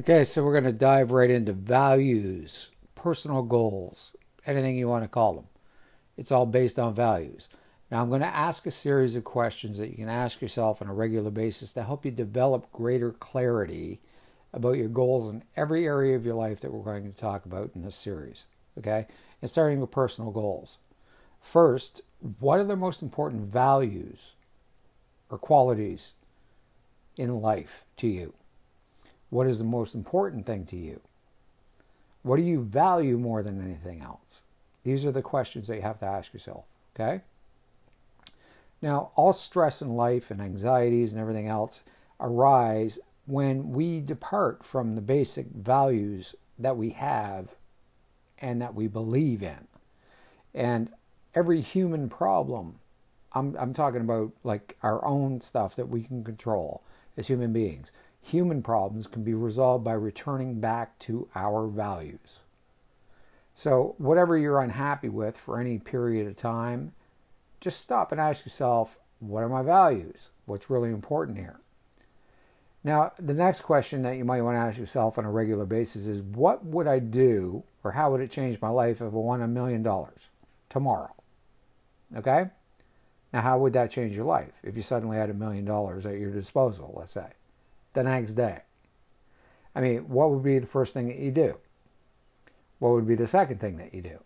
Okay, so we're going to dive right into values, personal goals, anything you want to call them. It's all based on values. Now, I'm going to ask a series of questions that you can ask yourself on a regular basis to help you develop greater clarity about your goals in every area of your life that we're going to talk about in this series. Okay? And starting with personal goals. First, what are the most important values or qualities in life to you? What is the most important thing to you? What do you value more than anything else? These are the questions that you have to ask yourself, okay? Now, all stress in life and anxieties and everything else arise when we depart from the basic values that we have and that we believe in. And every human problem, I'm, I'm talking about like our own stuff that we can control as human beings. Human problems can be resolved by returning back to our values. So, whatever you're unhappy with for any period of time, just stop and ask yourself, what are my values? What's really important here? Now, the next question that you might want to ask yourself on a regular basis is what would I do or how would it change my life if I won a million dollars tomorrow? Okay? Now, how would that change your life if you suddenly had a million dollars at your disposal, let's say, the next day? I mean, what would be the first thing that you do? What would be the second thing that you do?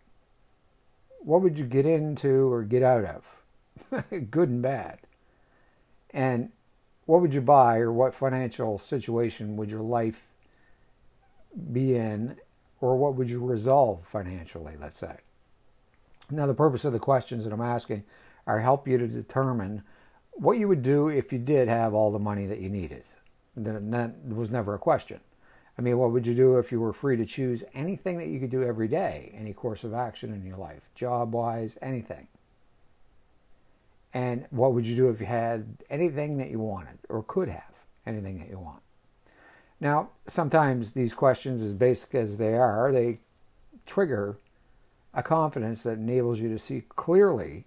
What would you get into or get out of? Good and bad. And what would you buy or what financial situation would your life be in or what would you resolve financially, let's say? Now, the purpose of the questions that I'm asking are help you to determine what you would do if you did have all the money that you needed. That was never a question. I mean, what would you do if you were free to choose anything that you could do every day, any course of action in your life, job wise, anything? And what would you do if you had anything that you wanted or could have anything that you want? Now, sometimes these questions, as basic as they are, they trigger a confidence that enables you to see clearly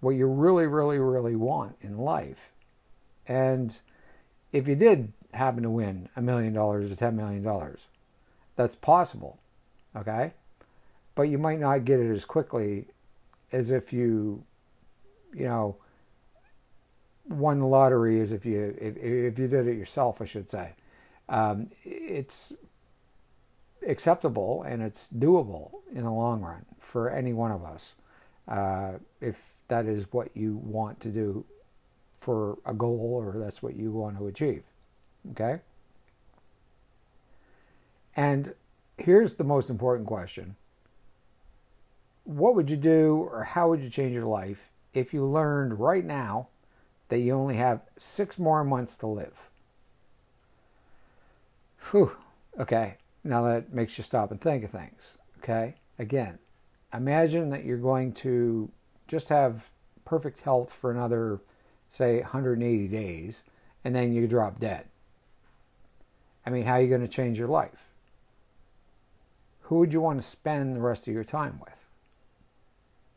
what you really, really, really want in life. And if you did happen to win a million dollars or $10 million, that's possible, okay? But you might not get it as quickly as if you, you know, won the lottery as if you if, if you did it yourself, I should say. Um, it's acceptable and it's doable in the long run for any one of us uh, if that is what you want to do for a goal or that's what you want to achieve. Okay? And here's the most important question What would you do or how would you change your life if you learned right now that you only have six more months to live? Whew. Okay. Now that makes you stop and think of things. Okay. Again, imagine that you're going to just have perfect health for another, say, 180 days, and then you drop dead. I mean, how are you going to change your life? Who would you want to spend the rest of your time with?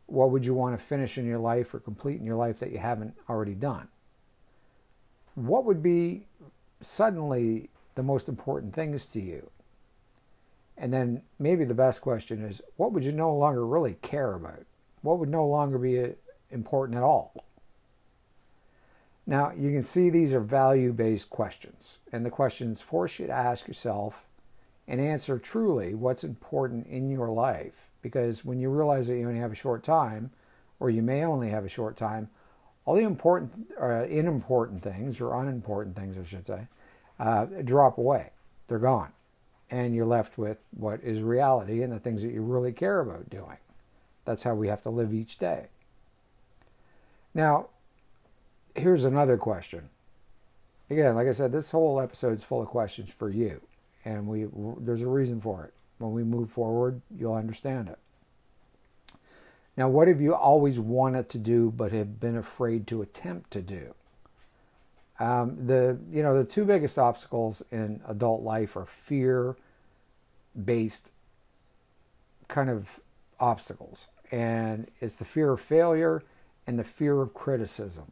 What would you want to finish in your life or complete in your life that you haven't already done? What would be suddenly the most important things to you? And then maybe the best question is what would you no longer really care about? What would no longer be uh, important at all? Now, you can see these are value based questions, and the questions force you to ask yourself and answer truly what's important in your life. Because when you realize that you only have a short time, or you may only have a short time, all the important, uh, unimportant things, or unimportant things, I should say, uh, drop away. They're gone. And you're left with what is reality and the things that you really care about doing. That's how we have to live each day. Now, here's another question. Again, like I said, this whole episode is full of questions for you, and we there's a reason for it. When we move forward, you'll understand it. Now, what have you always wanted to do but have been afraid to attempt to do? Um, the you know the two biggest obstacles in adult life are fear-based kind of obstacles, and it's the fear of failure and the fear of criticism.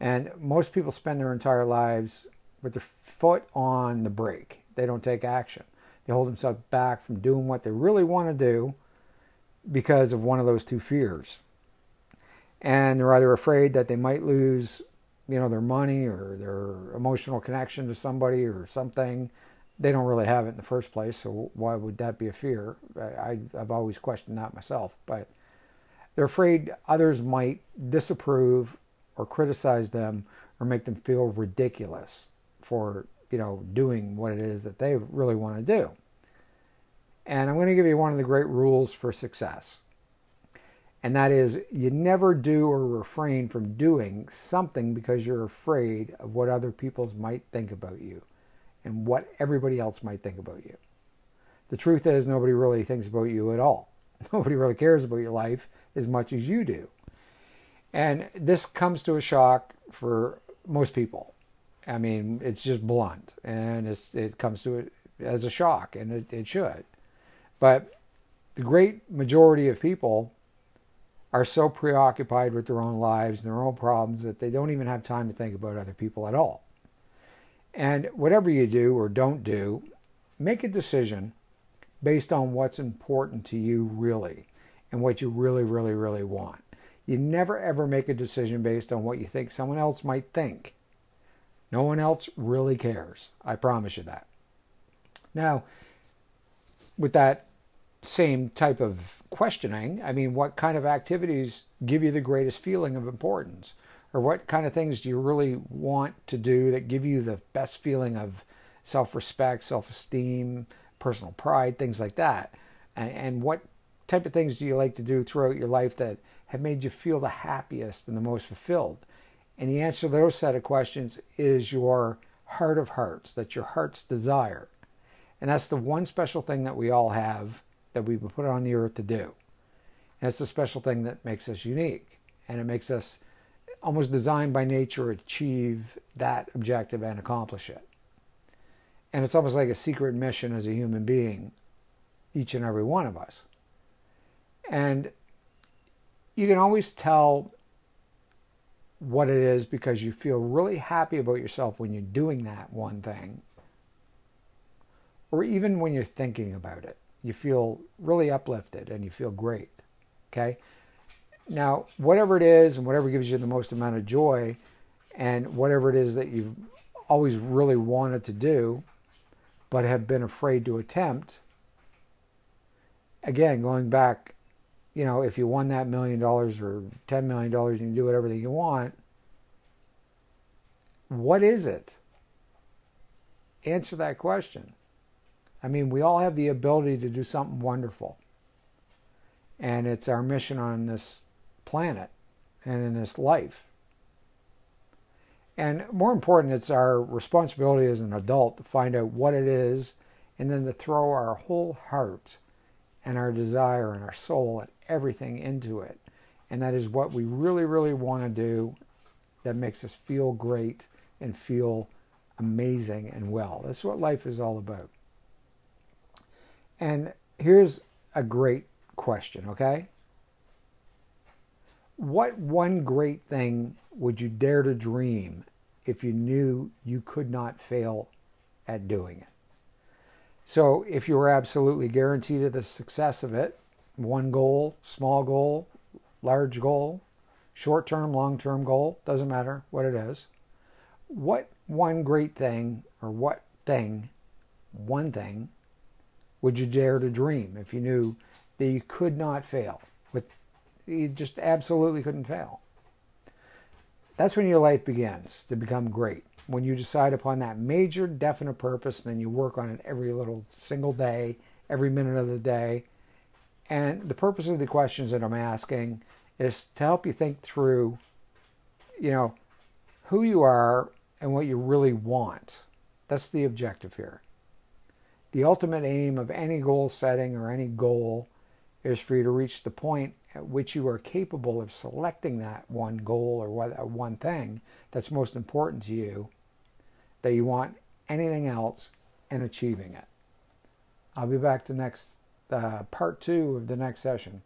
And most people spend their entire lives with their foot on the brake, they don't take action. They hold themselves back from doing what they really want to do because of one of those two fears. And they're either afraid that they might lose, you know, their money or their emotional connection to somebody or something. They don't really have it in the first place, so why would that be a fear? I, I've always questioned that myself, but they're afraid others might disapprove or criticize them or make them feel ridiculous for you know doing what it is that they really want to do. And I'm going to give you one of the great rules for success. And that is you never do or refrain from doing something because you're afraid of what other people might think about you and what everybody else might think about you. The truth is, nobody really thinks about you at all. Nobody really cares about your life as much as you do. And this comes to a shock for most people. I mean, it's just blunt and it comes to it as a shock, and it, it should. But the great majority of people are so preoccupied with their own lives and their own problems that they don't even have time to think about other people at all. And whatever you do or don't do, make a decision based on what's important to you really and what you really, really, really want. You never ever make a decision based on what you think someone else might think. No one else really cares. I promise you that. Now, with that same type of questioning, I mean, what kind of activities give you the greatest feeling of importance? Or what kind of things do you really want to do that give you the best feeling of self respect, self esteem, personal pride, things like that? And, and what type of things do you like to do throughout your life that have made you feel the happiest and the most fulfilled? And the answer to those set of questions is your heart of hearts, that's your heart's desire. And that's the one special thing that we all have that we've been put on the earth to do. And it's a special thing that makes us unique. And it makes us almost designed by nature achieve that objective and accomplish it. And it's almost like a secret mission as a human being, each and every one of us. And you can always tell what it is because you feel really happy about yourself when you're doing that one thing or even when you're thinking about it, you feel really uplifted and you feel great. Okay? Now, whatever it is and whatever gives you the most amount of joy and whatever it is that you've always really wanted to do but have been afraid to attempt, again, going back, you know, if you won that million dollars or $10 million you do whatever you want, what is it? Answer that question. I mean, we all have the ability to do something wonderful. And it's our mission on this planet and in this life. And more important, it's our responsibility as an adult to find out what it is and then to throw our whole heart and our desire and our soul and everything into it. And that is what we really, really want to do that makes us feel great and feel amazing and well. That's what life is all about. And here's a great question, okay? What one great thing would you dare to dream if you knew you could not fail at doing it? So, if you were absolutely guaranteed of the success of it, one goal, small goal, large goal, short term, long term goal, doesn't matter what it is. What one great thing or what thing, one thing would you dare to dream if you knew that you could not fail? With you just absolutely couldn't fail. That's when your life begins to become great. When you decide upon that major definite purpose, then you work on it every little single day, every minute of the day. And the purpose of the questions that I'm asking is to help you think through, you know, who you are and what you really want. That's the objective here. The ultimate aim of any goal setting or any goal is for you to reach the point at which you are capable of selecting that one goal or one thing that's most important to you, that you want anything else, and achieving it. I'll be back to next uh, part two of the next session.